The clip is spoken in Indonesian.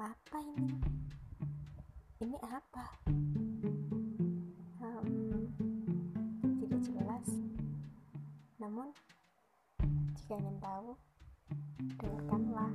apa ini? Ini apa? Um, tidak jelas. Namun jika ingin tahu dengarkanlah.